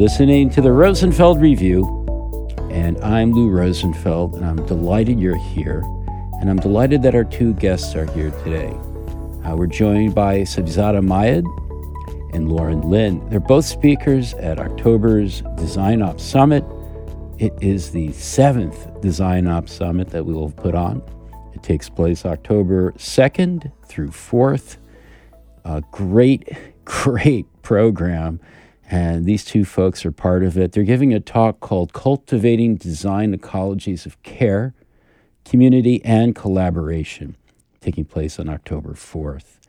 listening to the Rosenfeld Review, and I'm Lou Rosenfeld, and I'm delighted you're here, and I'm delighted that our two guests are here today. Uh, we're joined by Sahibzada Mayed and Lauren Lin. They're both speakers at October's Design Ops Summit. It is the seventh Design Ops Summit that we will put on. It takes place October 2nd through 4th. A great, great program. And these two folks are part of it. They're giving a talk called Cultivating Design Ecologies of Care, Community, and Collaboration, taking place on October 4th.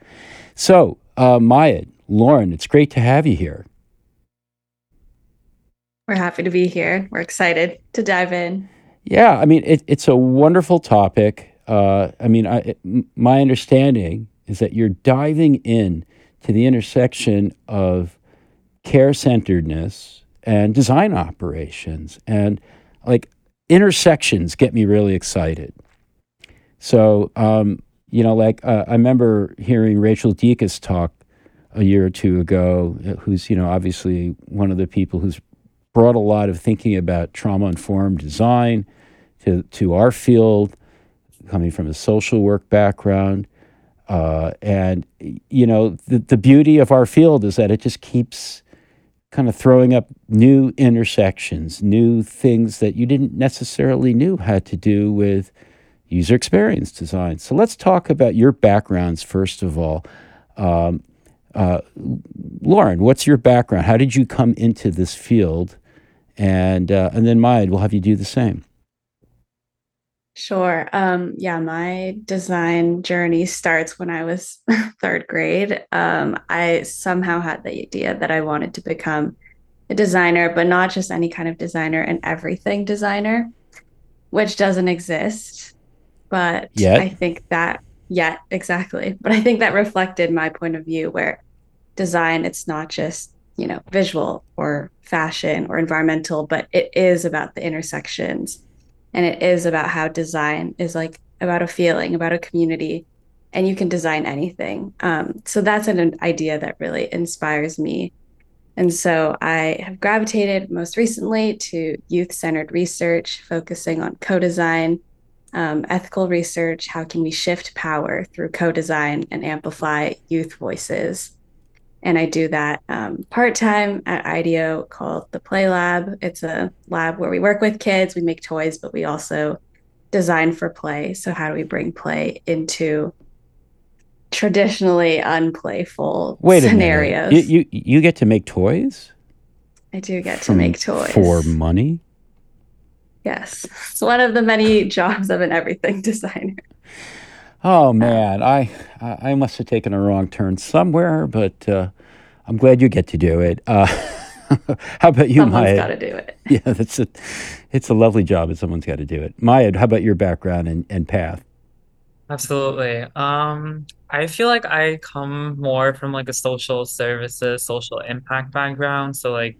So, uh, Mayed, Lauren, it's great to have you here. We're happy to be here. We're excited to dive in. Yeah, I mean, it, it's a wonderful topic. Uh, I mean, I, it, my understanding is that you're diving in to the intersection of care centeredness and design operations. And like intersections get me really excited. So, um, you know, like uh, I remember hearing Rachel Dietkus talk a year or two ago, uh, who's, you know, obviously one of the people who's brought a lot of thinking about trauma informed design to, to our field, coming from a social work background. Uh, and, you know, the, the beauty of our field is that it just keeps kind of throwing up new intersections, new things that you didn't necessarily knew had to do with user experience design. So let's talk about your backgrounds first of all. Um, uh, Lauren, what's your background? How did you come into this field? And uh, and then Mayed, we'll have you do the same. Sure. Um, yeah, my design journey starts when I was third grade. Um, I somehow had the idea that I wanted to become a designer, but not just any kind of designer, an everything designer, which doesn't exist. But yet. I think that, yeah, exactly. But I think that reflected my point of view where design, it's not just, you know, visual or fashion or environmental, but it is about the intersections and it is about how design is like about a feeling about a community and you can design anything. Um, so that's an idea that really inspires me. And so i have gravitated most recently to youth-centered research focusing on co-design um, ethical research how can we shift power through co-design and amplify youth voices and I do that um, part time at IDEO called the Play Lab. It's a lab where we work with kids, we make toys, but we also design for play. So, how do we bring play into traditionally unplayful Wait scenarios? You, you, you get to make toys? I do get to make toys. For money? Yes. It's one of the many jobs of an everything designer. Oh man, I I must have taken a wrong turn somewhere, but uh, I'm glad you get to do it. Uh, how about you, Someone's Mayed? got to do it. Yeah, that's a, it's a lovely job, and someone's got to do it. Mayed, how about your background and, and path? Absolutely. Um, I feel like I come more from like a social services, social impact background. So like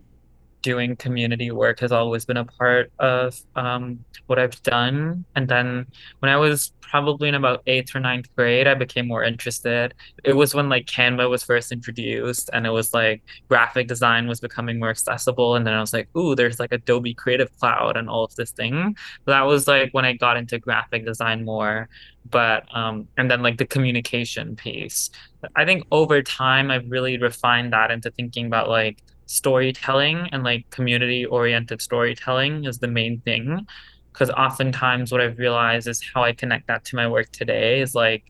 doing community work has always been a part of um, what I've done. And then when I was probably in about eighth or ninth grade, I became more interested. It was when like Canva was first introduced and it was like graphic design was becoming more accessible. And then I was like, ooh, there's like Adobe Creative Cloud and all of this thing. that was like when I got into graphic design more. But um, and then like the communication piece. I think over time I've really refined that into thinking about like storytelling and like community oriented storytelling is the main thing. Because oftentimes what i've realized is how i connect that to my work today is like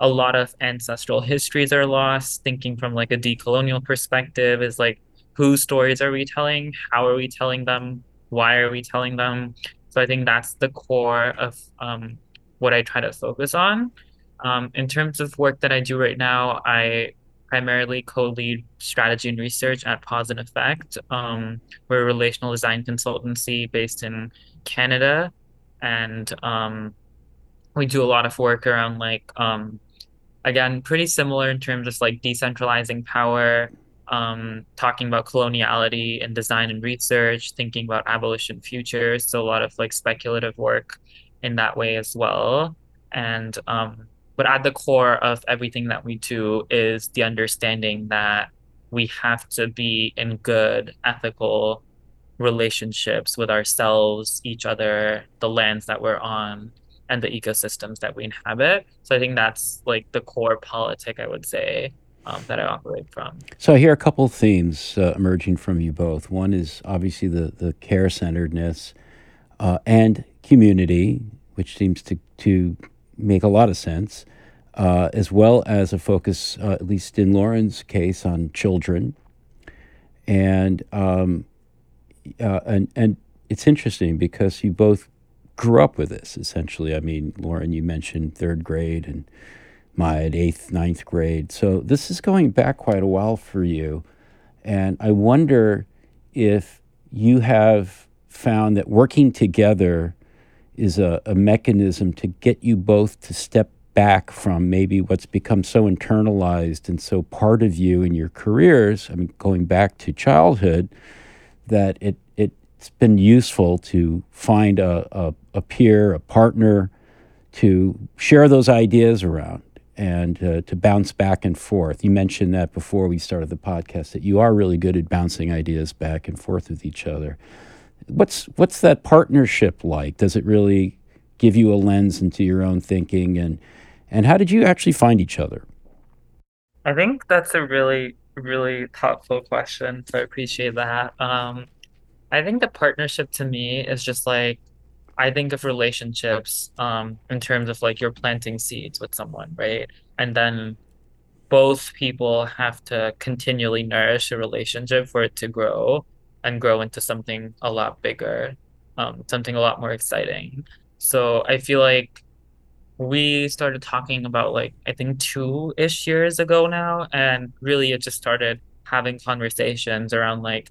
a lot of ancestral histories are lost. Thinking from like a decolonial perspective is like whose stories are we telling? How are we telling them? Why are we telling them? So i think that's the core of um, what i try to focus on. Um, in terms of work that i do right now i primarily co-lead strategy and research at Cause and Affect. Um, we're a relational design consultancy based in Canada, and um, we do a lot of work around like um, again pretty similar in terms of like decentralizing power, um, talking about coloniality and design and research, thinking about abolition futures. So a lot of like speculative work in that way as well, and um, but at the core of everything that we do is the understanding that we have to be in good, ethical relationships with ourselves, each other, the lands that we're on, and the ecosystems that we inhabit. So I think that's like the core politic, I would say, um, that I operate from. So I hear a couple of themes uh, emerging from you both. One is obviously the the care centeredness uh, and community, which seems to to make a lot of sense, uh, as well as a focus, uh, at least in Lauren's case, on children, and um, uh, and and it's interesting because you both grew up with this essentially. I mean, Lauren, you mentioned third grade and my eighth, ninth grade. So this is going back quite a while for you. And I wonder if you have found that working together is a, a mechanism to get you both to step back from maybe what's become so internalized and so part of you in your careers. I mean, going back to childhood, that it, it's been useful to find a, a, a peer, a partner to share those ideas around and uh, to bounce back and forth. You mentioned that before we started the podcast that you are really good at bouncing ideas back and forth with each other. What's what's that partnership like? Does it really give you a lens into your own thinking and and how did you actually find each other? I think that's a really really thoughtful question. So I appreciate that. Um, I think the partnership to me is just like I think of relationships um, in terms of like you're planting seeds with someone, right? And then both people have to continually nourish a relationship for it to grow and grow into something a lot bigger, um, something a lot more exciting. So I feel like we started talking about like I think two ish years ago now, and really it just started having conversations around like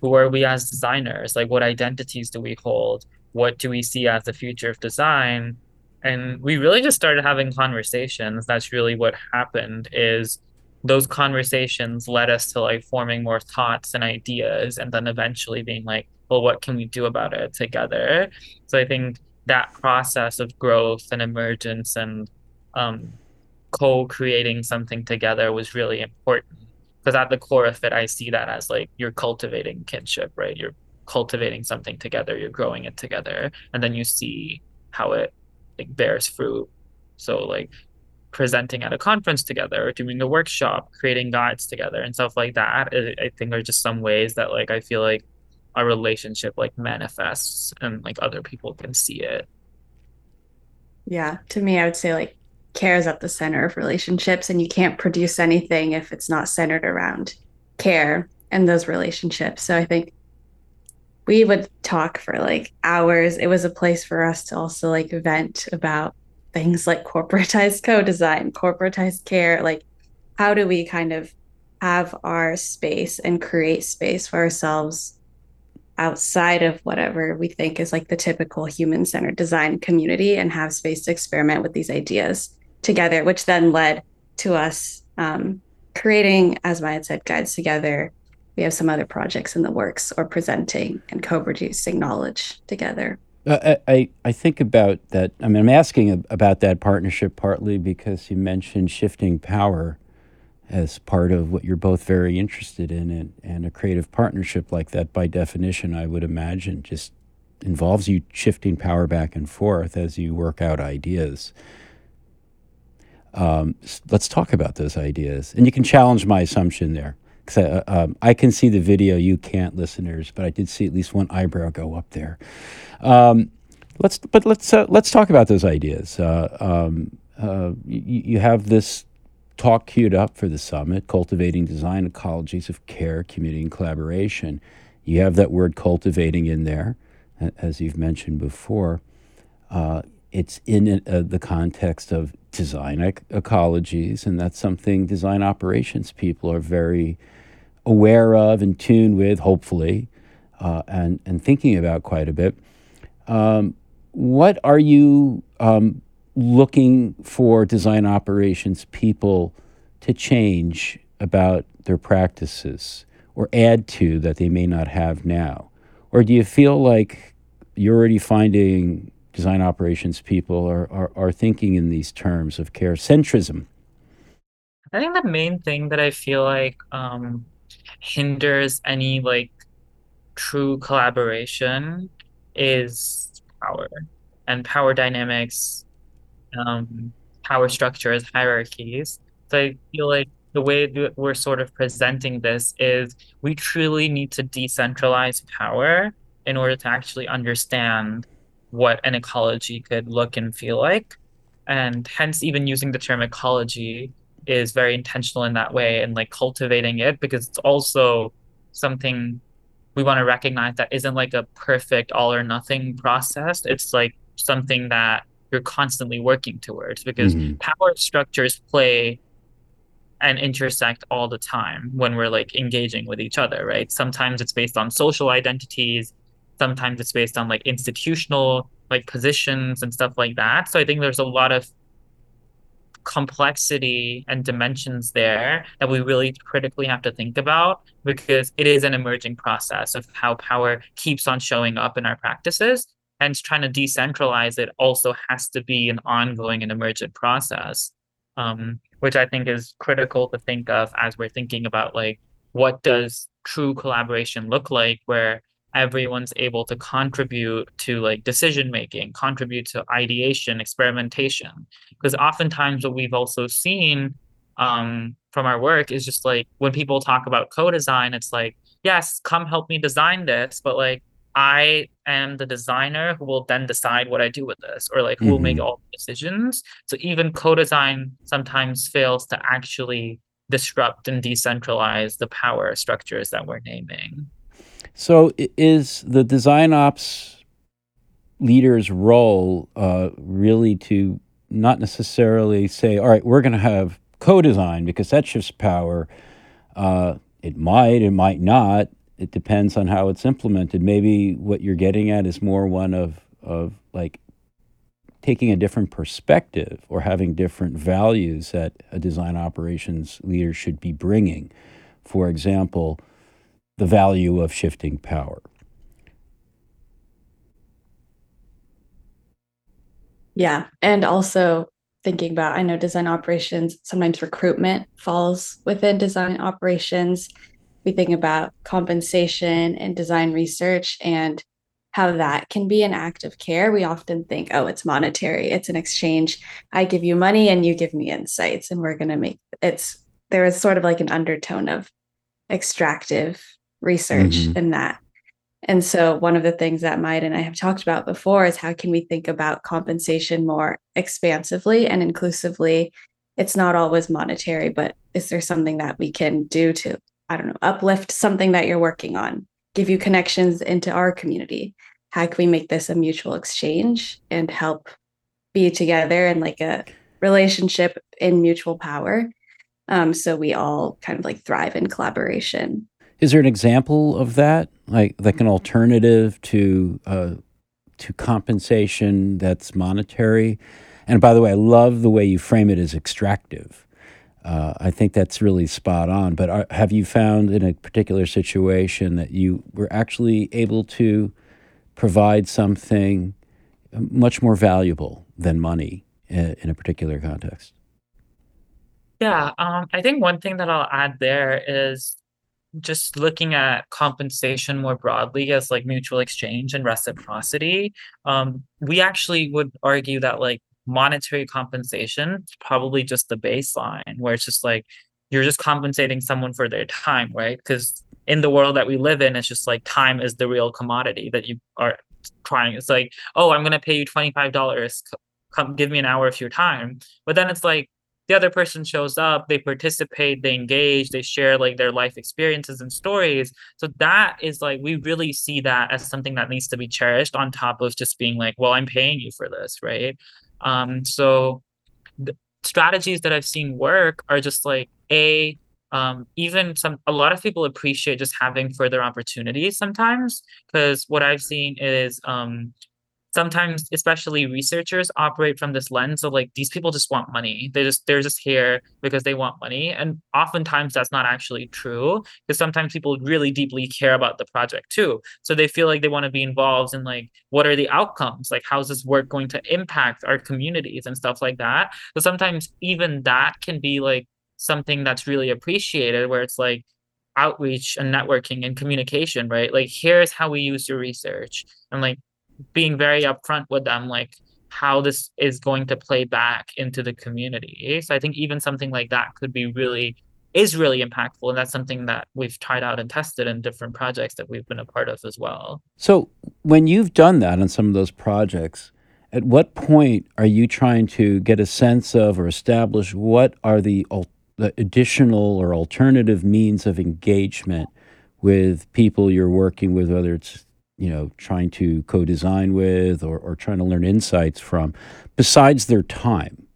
who are we as designers? Like what identities do we hold? what do we see as the future of design and we really just started having conversations that's really what happened is those conversations led us to like forming more thoughts and ideas and then eventually being like well what can we do about it together? So i think that process of growth and emergence and um, co-creating something together was really important. Because at the core of it i see that as like you're cultivating kinship right? You're cultivating something together you're growing it together and then you see how it like bears fruit. So like presenting at a conference together or doing a workshop creating guides together and stuff like that i think are just some ways that like i feel like our relationship like manifests and like other people can see it yeah to me i would say like care is at the center of relationships and you can't produce anything if it's not centered around care and those relationships so i think we would talk for like hours. It was a place for us to also like vent about things like corporatized co-design, corporatized care, like how do we kind of have our space and create space for ourselves outside of whatever we think is like the typical human centered design community and have space to experiment with these ideas together, which then led to us um, creating, as Maya said, guides together we have some other projects in the works or presenting and co-producing knowledge together. Uh, I, I think about that. I mean, I'm asking about that partnership partly because you mentioned shifting power as part of what you're both very interested in, and, and a creative partnership like that, by definition, I would imagine, just involves you shifting power back and forth as you work out ideas. Um, let's talk about those ideas, and you can challenge my assumption there. Um, I can see the video, you can't, listeners, but I did see at least one eyebrow go up there. Um, let's, but let's uh, let's talk about those ideas. Uh, um, uh, you, you have this talk queued up for the summit, cultivating design ecologies of care, community, and collaboration. You have that word cultivating in there, as you've mentioned before. Uh, it's in uh, the context of design ec- ecologies, and that's something design operations people are very aware of and tuned with, hopefully, uh, and, and thinking about quite a bit. Um, what are you um, looking for design operations people to change about their practices or add to that they may not have now? Or do you feel like you're already finding design operations people are, are, are thinking in these terms of care centrism? I think the main thing that I feel like um hinders any like true collaboration is power and power dynamics, um, power structures, hierarchies. So I feel like the way that we're sort of presenting this is we truly need to decentralize power in order to actually understand what an ecology could look and feel like. And hence, even using the term ecology is very intentional in that way and like cultivating it because it's also something we want to recognize that isn't like a perfect all or nothing process. It's like something that you're constantly working towards because hmm power structures play and intersect all the time when we're like engaging with each other, right? Sometimes it's based on social identities, sometimes it's based on like institutional like positions and stuff like that. So I think there's a lot of complexity and dimensions there that we really critically have to think about because it is an emerging process of how power keeps on showing up in our practices. And trying to decentralize it also has to be an ongoing and emergent process, um, which I think is critical to think of as we're thinking about like what does true collaboration look like, where everyone's able to contribute to like decision making, contribute to ideation, experimentation. Because oftentimes what we've also seen um, from our work is just like when people talk about co-design, it's like, yes, come help me design this, but like I am the designer who will then decide what I do with this, or like who will make hmm all the decisions. So even co-design sometimes fails to actually disrupt and decentralize the power structures that we're naming. So is the design ops leader's role uh, really to not necessarily say, all right, we're going to have co-design because that shifts power. Uh, it might, it might not. It depends on how it's implemented. Maybe what you're getting at is more one of of like taking a different perspective or having different values that a design operations leader should be bringing. For example, the value of shifting power. Yeah. And also thinking about, I know design operations, sometimes recruitment falls within design operations. We think about compensation and design research and how that can be an act of care. We often think, oh, it's monetary, it's an exchange. I give you money and you give me insights, and we're going to make it's there is sort of like an undertone of extractive research hmm in that. And so, one of the things that Mayed and I have talked about before is how can we think about compensation more expansively and inclusively? It's not always monetary, but is there something that we can do to, I don't know, uplift something that you're working on, give you connections into our community? How can we make this a mutual exchange and help be together in like a relationship in mutual power? Um, so we all kind of like thrive in collaboration. Is there an example of that, like like an alternative to uh, to compensation that's monetary? And by the way, I love the way you frame it as extractive. Uh, I think that's really spot on. But are, have you found in a particular situation that you were actually able to provide something much more valuable than money in, in a particular context? Yeah, um, I think one thing that I'll add there is just looking at compensation more broadly as like mutual exchange and reciprocity, um, we actually would argue that like monetary compensation probably just the baseline, where it's just like you're just compensating someone for their time, right? Because in the world that we live in, it's just like time is the real commodity that you are trying. It's like, oh, I'm gonna pay you $25. Come give me an hour of your time. But then it's like the other person shows up, they participate, they engage, they share like their life experiences and stories. So that is like we really see that as something that needs to be cherished on top of just being like, well, I'm paying you for this, right? Um, so strategies that I've seen work are just like a um, even some a lot of people appreciate just having further opportunities sometimes because what I've seen is um, sometimes especially researchers operate from this lens of like these people just want money. They just they're just here because they want money. And oftentimes that's not actually true because sometimes people really deeply care about the project too. So they feel like they want to be involved in like what are the outcomes? Like how's this work going to impact our communities and stuff like that? So sometimes even that can be like something that's really appreciated where it's like outreach and networking and communication, right? Like here's how we use your research. And like being very upfront with them, like how this is going to play back into the community. So I think even something like that could be really is really impactful and that's something that we've tried out and tested in different projects that we've been a part of as well. So when you've done that on some of those projects, at what point are you trying to get a sense of or establish what are the, the additional or alternative means of engagement with people you're working with, whether it's you know trying to co-design with or, or trying to learn insights from, besides their time?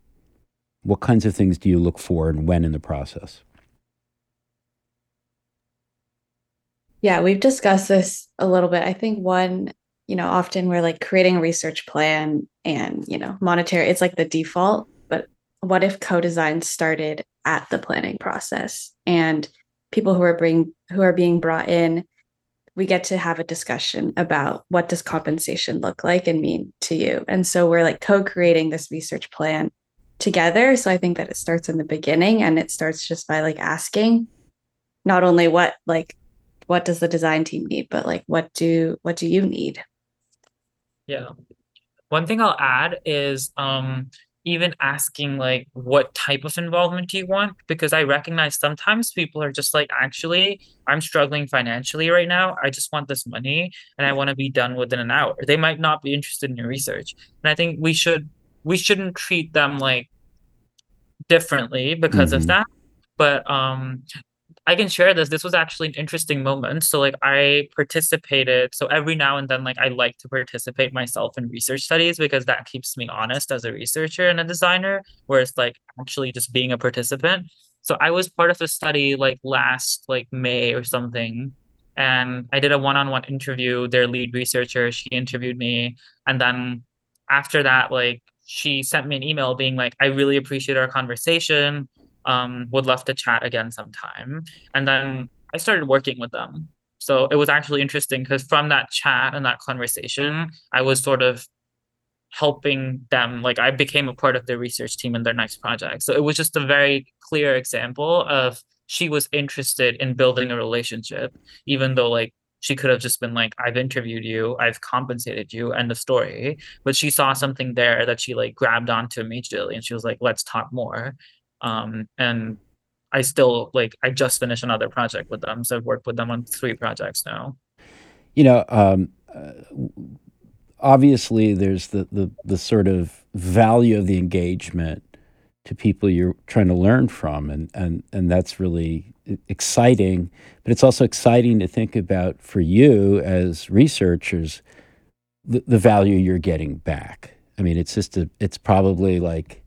What kinds of things do you look for and when in the process? Yeah, we've discussed this a little bit. I think one you know, often we're like creating a research plan and, you know, monetary, it's like the default. But what if co-design started at the planning process and people who are bring who are being brought in, we get to have a discussion about what does compensation look like and mean to you. And so we're like co-creating this research plan together. So I think that it starts in the beginning and it starts just by like asking not only what like what does the design team need, but like what do what do you need? Yeah. One thing I'll add is um even asking like what type of involvement do you want? Because i recognize sometimes people are just like actually i'm struggling financially right now. I just want this money and i want to be done within an hour. They might not be interested in your research. And i think we should we shouldn't treat them like differently because mm-hmm. of that. But um I can share this. This was actually an interesting moment. So like I participated. So every now and then, like I like to participate myself in research studies because that keeps me honest as a researcher and a designer, whereas like actually just being a participant. So I was part of a study like last like May or something. And I did a one-on-one interview. Their lead researcher, she interviewed me. And then after that, like she sent me an email being like, I really appreciate our conversation um, would love to chat again sometime. And then I started working with them. So it was actually interesting because from that chat and that conversation, I was sort of helping them. Like I became a part of the research team in their next project. So it was just a very clear example of she was interested in building a relationship, even though like she could have just been like, I've interviewed you, I've compensated you, end of story. But she saw something there that she like grabbed onto immediately and she was like, let's talk more. Um, and I still like I just finished another project with them, so I've worked with them on three projects now. You know, um, uh, obviously, there's the, the the sort of value of the engagement to people you're trying to learn from, and and and that's really exciting. But it's also exciting to think about for you as researchers the, the value you're getting back. I mean, it's just a, it's probably like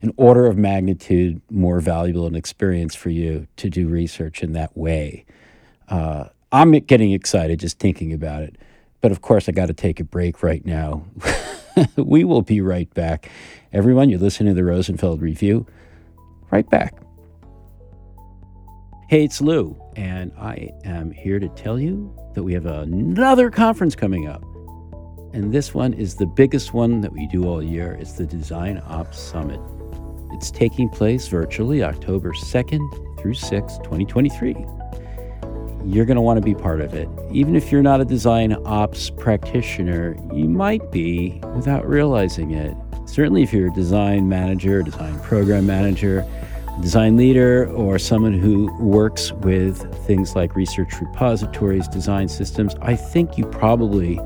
an order of magnitude more valuable an experience for you to do research in that way. Uh, I'm getting excited just thinking about it. But of course, I got to take a break right now. we will be right back. Everyone, you're listening to the Rosenfeld Review. Right back. Hey, it's Lou, and I am here to tell you that we have another conference coming up. And this one is the biggest one that we do all year. It's the Design Ops Summit. It's taking place virtually October 2nd through 6th, 2023. You're going to want to be part of it. Even if you're not a design ops practitioner, you might be without realizing it. Certainly, if you're a design manager, design program manager, design leader, or someone who works with things like research repositories, design systems, I think you probably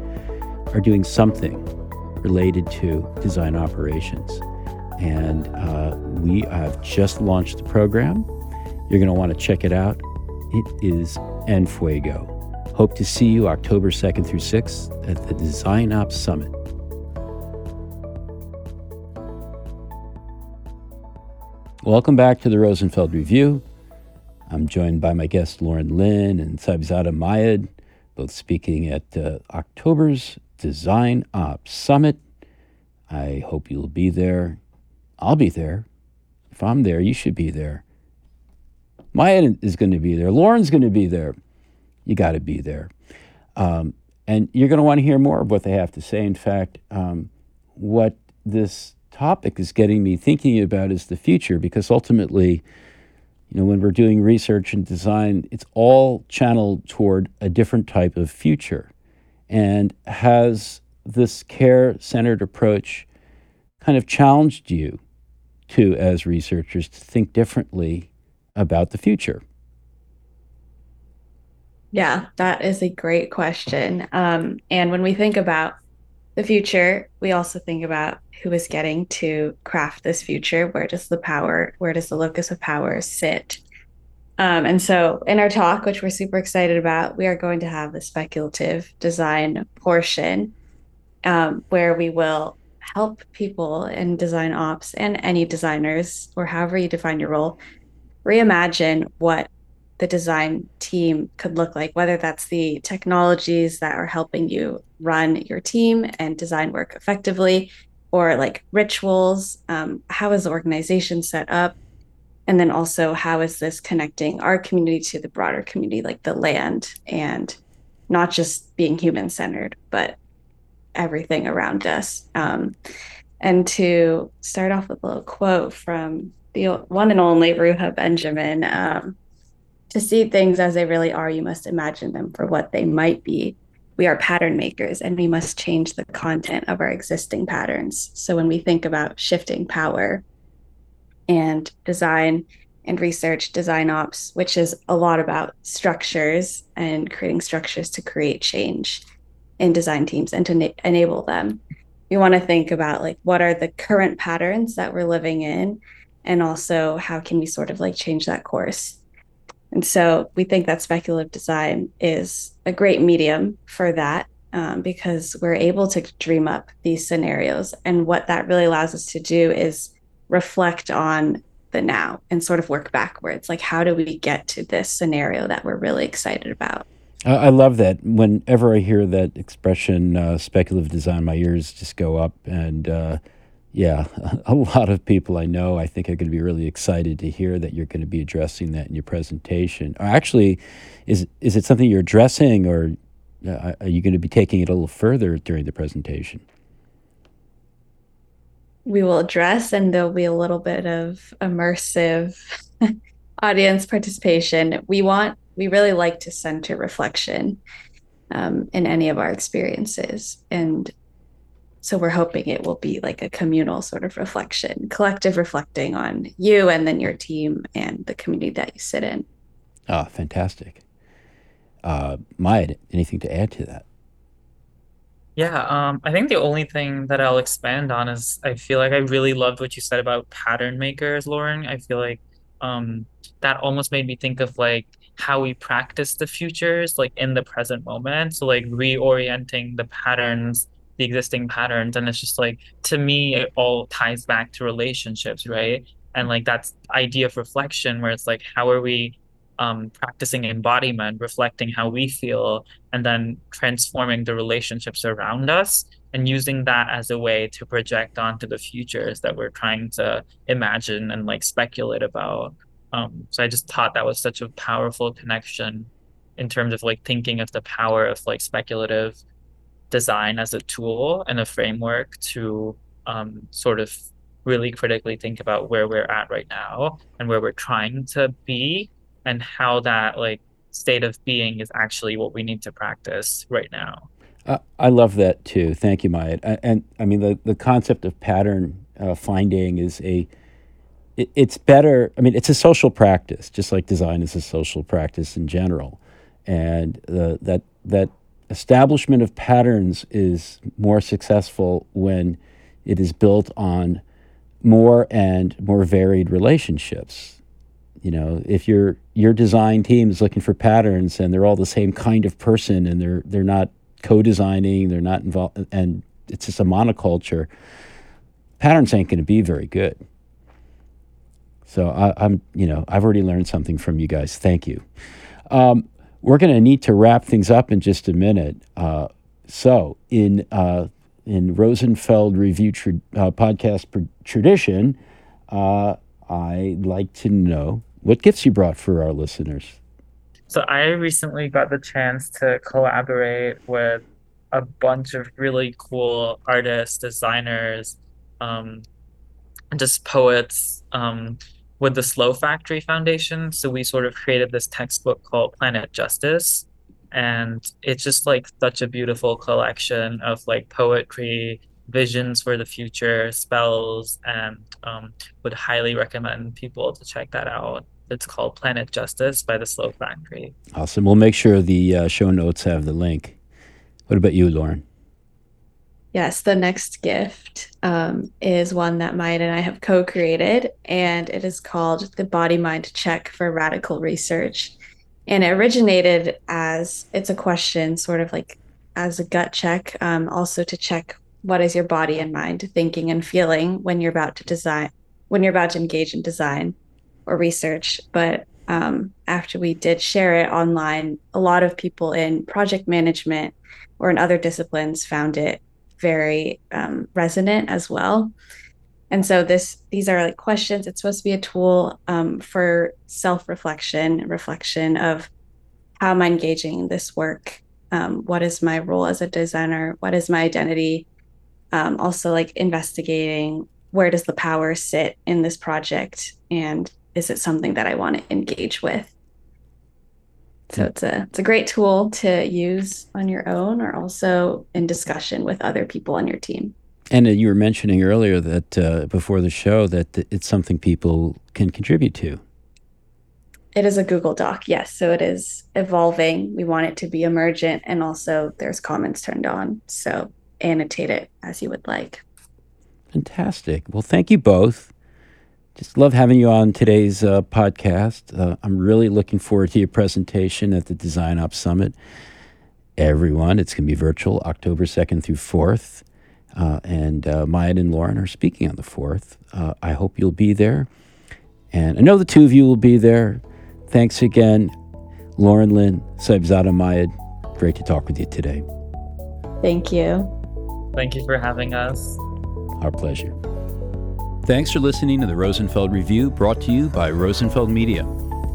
are doing something related to design operations and uh, we have just launched the program. You're going to want to check it out. It is Enfuego. Hope to see you October 2nd through 6th at the Design Ops Summit. Welcome back to the Rosenfeld Review. I'm joined by my guests Lauren Lin and Sahibzada Mayed, both speaking at uh, October's Design Ops Summit. I hope you'll be there. I'll be there. If I'm there, you should be there. Maya is going to be there. Lauren's going to be there. You got to be there. Um, and you're going to want to hear more of what they have to say. In fact, um, what this topic is getting me thinking about is the future, because ultimately, you know, when we're doing research and design, it's all channeled toward a different type of future. And has this care centered approach kind of challenged you to, as researchers, to think differently about the future? Yeah, that is a great question. Um, and when we think about the future, we also think about who is getting to craft this future. Where does the power, where does the locus of power sit? Um, and so, in our talk, which we're super excited about, we are going to have the speculative design portion um, where we will help people in design ops and any designers, or however you define your role, reimagine what the design team could look like, whether that's the technologies that are helping you run your team and design work effectively, or like rituals. Um, how is the organization set up? And then also, how is this connecting our community to the broader community, like the land, and not just being human centered, but everything around us. Um, and to start off with a little quote from the one and only Ruha Benjamin um, to see things as they really are, you must imagine them for what they might be. We are pattern makers and we must change the content of our existing patterns. So when we think about shifting power and design and research, design ops, which is a lot about structures and creating structures to create change in design teams and to na- enable them. We want to think about like what are the current patterns that we're living in and also how can we sort of like change that course and so we think that speculative design is a great medium for that um, because we're able to dream up these scenarios. And what that really allows us to do is reflect on the now and sort of work backwards. Like, how do we get to this scenario that we're really excited about? I love that. Whenever I hear that expression, uh, speculative design, my ears just go up. And uh, yeah, a lot of people I know, I think, are going to be really excited to hear that you're going to be addressing that in your presentation. Or actually, is is it something you're addressing, or uh, are you going to be taking it a little further during the presentation? We will address, and there'll be a little bit of immersive audience participation. We want, we really like to center reflection um, in any of our experiences, and so we're hoping it will be like a communal sort of reflection collective reflecting on you and then your team and the community that you sit in. Oh fantastic. Uh Maya, anything to add to that? Yeah um i think the only thing that i'll expand on is i feel like i really loved what you said about pattern makers lauren. I feel like um that almost made me think of like how we practice the futures like in the present moment. So like reorienting the patterns the existing patterns. And it's just like to me it all ties back to relationships right? And like that's idea of reflection where it's like how are we um, practicing embodiment reflecting how we feel and then transforming the relationships around us and using that as a way to project onto the futures that we're trying to imagine and like speculate about um, so i just thought that was such a powerful connection in terms of like thinking of the power of like speculative design as a tool and a framework to um, sort of really critically think about where we're at right now and where we're trying to be and how that like state of being is actually what we need to practice right now. Uh, I love that too. Thank you, Maya. And, and I mean, the, the concept of pattern uh, finding is a, it, it's better. I mean, it's a social practice, just like design is a social practice in general. And uh, that, that establishment of patterns is more successful when it is built on more and more varied relationships. You know, if your your design team is looking for patterns and they're all the same kind of person and they're they're not co-designing, they're not involved, and it's just a monoculture. Patterns ain't going to be very good. So I, am you know, I've already learned something from you guys. Thank you. Um, we're going to need to wrap things up in just a minute. Uh, so, in uh, in Rosenfeld Review tra- uh, podcast pr- tradition, uh, I'd like to know what gifts you brought for our listeners. So, I recently got the chance to collaborate with a bunch of really cool artists, designers, um, just poets. Um, with the Slow Factory Foundation. So we sort of created this textbook called Planet Justice. And it's just like such a beautiful collection of like poetry, visions for the future, spells, and um, would highly recommend people to check that out. It's called Planet Justice by the Slow Factory. Awesome. We'll make sure the uh, show notes have the link. What about you, Lauren? Yes, the next gift um, is one that Maya and I have co created, and it is called the Body Mind Check for Radical Research. And it originated as it's a question, sort of like as a gut check, um, also to check what is your body and mind thinking and feeling when you're about to design, when you're about to engage in design or research. But um, after we did share it online, a lot of people in project management or in other disciplines found it very um, resonant as well. And so this these are like questions. It's supposed to be a tool um, for self reflection, reflection of how am I engaging in this work? Um, what is my role as a designer? What is my identity? Um, also, like investigating where does the power sit in this project, and is it something that I want to engage with? So it's a it's a great tool to use on your own or also in discussion with other people on your team. And uh, you were mentioning earlier that uh, before the show that it's something people can contribute to. It is a Google Doc, yes. So it is evolving. We want it to be emergent, and also there's comments turned on. So annotate it as you would like. Fantastic. Well, thank you both just love having you on today's uh, podcast. Uh, I'm really looking forward to your presentation at the Design Ops Summit. Everyone, it's going to be virtual October 2nd through 4th. Uh, and uh, Maya and Lauren are speaking on the 4th. Uh, I hope you'll be there. And I know the two of you will be there. Thanks again, Lauren Lin, Sahibzada Mayed. Great to talk with you today. Thank you. Thank you for having us. Our pleasure. Thanks for listening to the Rosenfeld Review brought to you by Rosenfeld Media.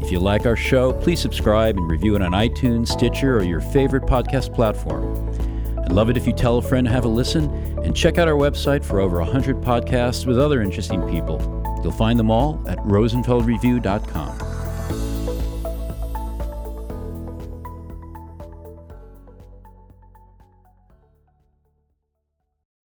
If you like our show, please subscribe and review it on iTunes, Stitcher, or your favorite podcast platform. I'd love it if you tell a friend to have a listen and check out our website for over 100 podcasts with other interesting people. You'll find them all at rosenfeldreview.com.